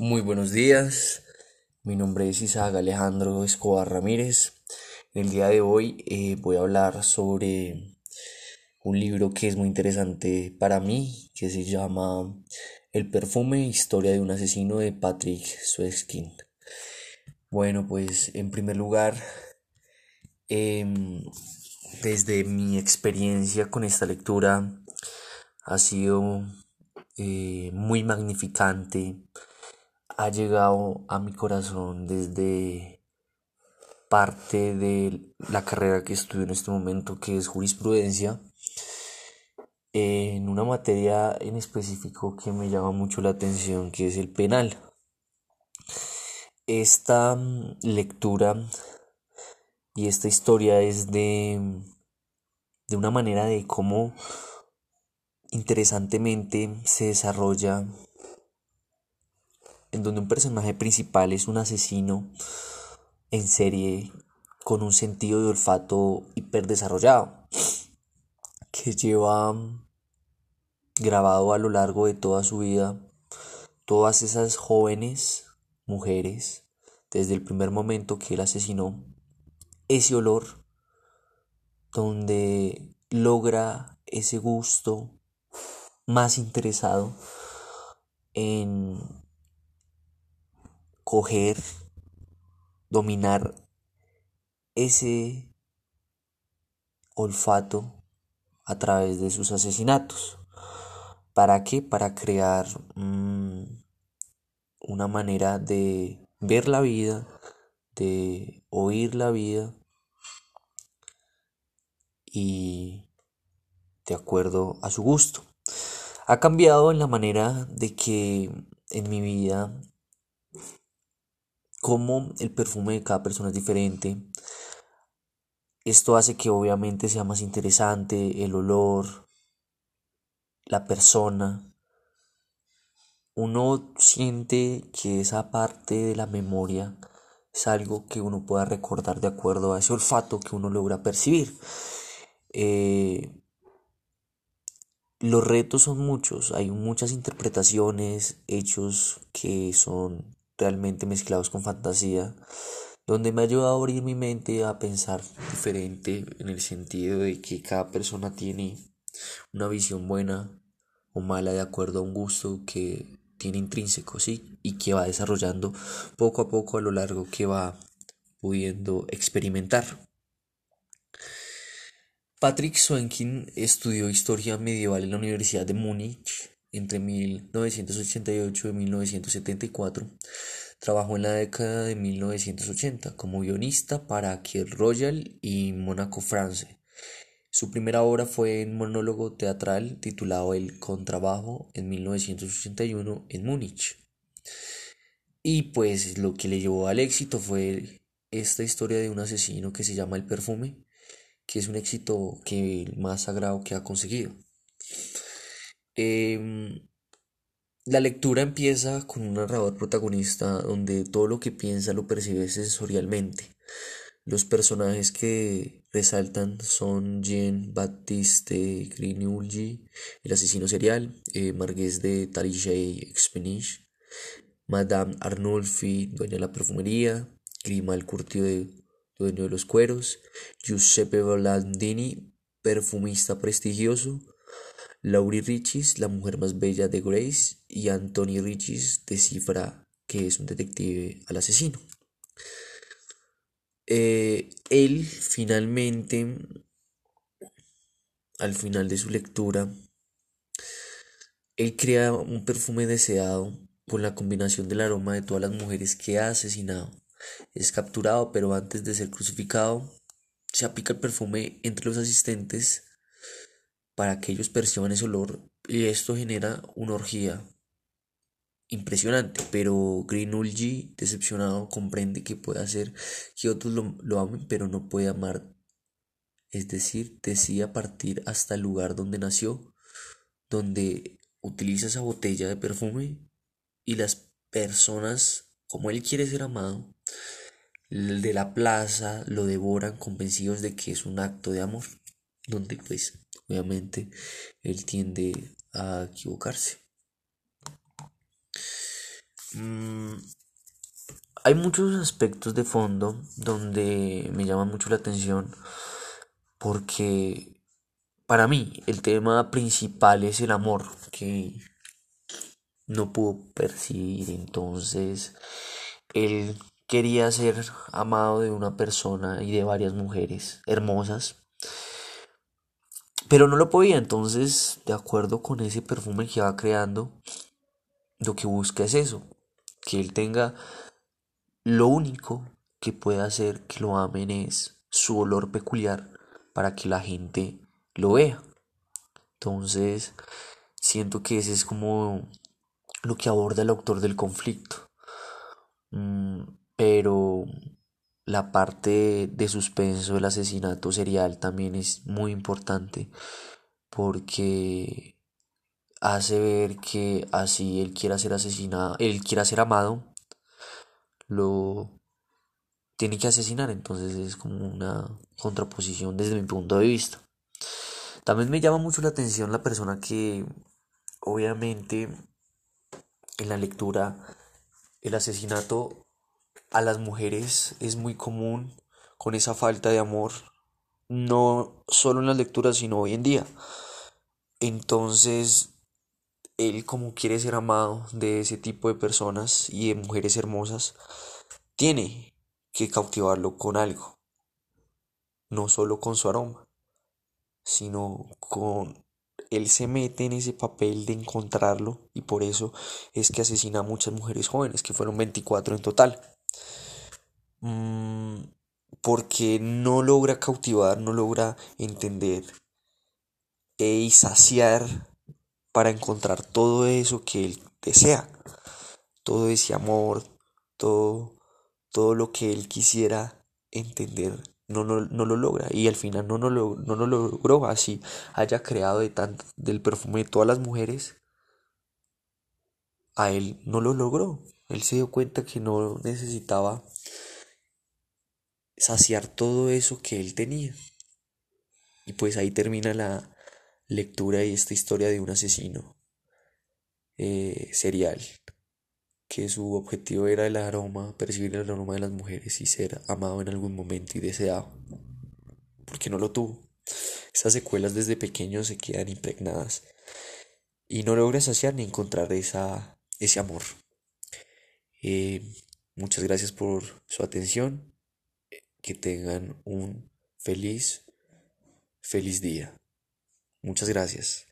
Muy buenos días, mi nombre es Isaac Alejandro Escobar Ramírez. El día de hoy eh, voy a hablar sobre un libro que es muy interesante para mí, que se llama El perfume, historia de un asesino de Patrick Sweskin. Bueno, pues en primer lugar, em, desde mi experiencia con esta lectura ha sido eh, muy magnificante, ha llegado a mi corazón desde parte de la carrera que estudio en este momento, que es jurisprudencia, en una materia en específico que me llama mucho la atención, que es el penal. Esta mm, lectura y esta historia es de, de una manera de cómo interesantemente se desarrolla en donde un personaje principal es un asesino en serie con un sentido de olfato hiperdesarrollado que lleva grabado a lo largo de toda su vida todas esas jóvenes mujeres desde el primer momento que él asesinó ese olor donde logra ese gusto más interesado en coger, dominar ese olfato a través de sus asesinatos. ¿Para qué? Para crear mmm, una manera de ver la vida, de oír la vida y de acuerdo a su gusto ha cambiado en la manera de que en mi vida, como el perfume de cada persona es diferente, esto hace que obviamente sea más interesante el olor, la persona. Uno siente que esa parte de la memoria es algo que uno pueda recordar de acuerdo a ese olfato que uno logra percibir. Eh, los retos son muchos, hay muchas interpretaciones, hechos que son realmente mezclados con fantasía, donde me ha ayudado a abrir mi mente a pensar diferente en el sentido de que cada persona tiene una visión buena o mala de acuerdo a un gusto que tiene intrínseco, ¿sí? Y que va desarrollando poco a poco a lo largo que va pudiendo experimentar. Patrick Swenkin estudió historia medieval en la Universidad de Múnich entre 1988 y 1974. Trabajó en la década de 1980 como guionista para Kiel Royal y Monaco France. Su primera obra fue un monólogo teatral titulado El Contrabajo en 1981 en Múnich. Y pues lo que le llevó al éxito fue esta historia de un asesino que se llama El Perfume, que es un éxito que más sagrado que ha conseguido. Em, la lectura empieza con un narrador protagonista donde todo lo que piensa lo percibe sensorialmente. Los personajes que resaltan son Jean Baptiste Greenulgi, el asesino serial, eh, de Tarijay Expenish, Madame Arnulfi, dueña de la perfumería, Grimal Curtio de dueño de los cueros, Giuseppe Volandini, perfumista prestigioso, Laurie Richis, la mujer más bella de Grace, y Anthony Richis descifra que es un detective al asesino. Eh, él finalmente, al final de su lectura, él crea un perfume deseado por la combinación del aroma de todas las mujeres que ha asesinado es capturado, pero antes de ser crucificado, se aplica el perfume entre los asistentes para que ellos perciban ese olor y esto genera una orgía impresionante, pero Greenulgi, decepcionado, comprende que puede hacer que otros lo, lo amen, pero no puede amar. Es decir, decide partir hasta el lugar donde nació, donde utiliza esa botella de perfume y las personas, como él quiere ser amado, de la plaza lo devoran convencidos de que es un acto de amor, donde pues obviamente él tiende a equivocarse. Mm, hay muchos aspectos de fondo donde me llaman mucho la atención porque para mí el tema principal es el amor que no pudo percibir. Entonces, él quería ser amado de una persona y de varias mujeres hermosas. Pero no lo podía, entonces, de acuerdo con ese perfume que va creando, lo que busca es eso, que él tenga lo único que puede hacer que lo amen es su olor peculiar para que la gente lo vea. Entonces, siento que ese es como lo que aborda el autor del conflicto. Mm, pero la parte de suspenso del asesinato serial también es muy importante porque hace ver que así él quiera ser asesinado, él quiera ser amado, lo tiene que asesinar, entonces es como una contraposición desde mi punto de vista. También me llama mucho la atención la persona que obviamente en la lectura el asesinato a las mujeres es muy común con esa falta de amor, no solo en las lecturas, sino hoy en día. Entonces, él como quiere ser amado de ese tipo de personas y de mujeres hermosas, tiene que cautivarlo con algo, no solo con su aroma, sino con él se mete en ese papel de encontrarlo y por eso es que asesina a muchas mujeres jóvenes, que fueron 24 en total. Mm, porque no logra cautivar, no logra entender y saciar para encontrar todo eso que él desea, todo ese amor, todo, todo lo que él quisiera entender no, no, no, lo logra. Y al final no, no, lo, no, lo logró. Así haya creado de tanto del perfume de todas las mujeres a él no lo logró. Él se dio cuenta que no necesitaba saciar todo eso que él tenía y pues ahí termina la lectura y esta historia de un asesino eh, serial que su objetivo era el aroma, percibir el aroma de las mujeres y ser amado en algún momento y deseado, porque no lo tuvo. Estas secuelas desde pequeño se quedan impregnadas y no logra saciar ni encontrar esa, ese amor. Eh, muchas gracias por su atención. Que tengan un feliz, feliz día. Muchas gracias.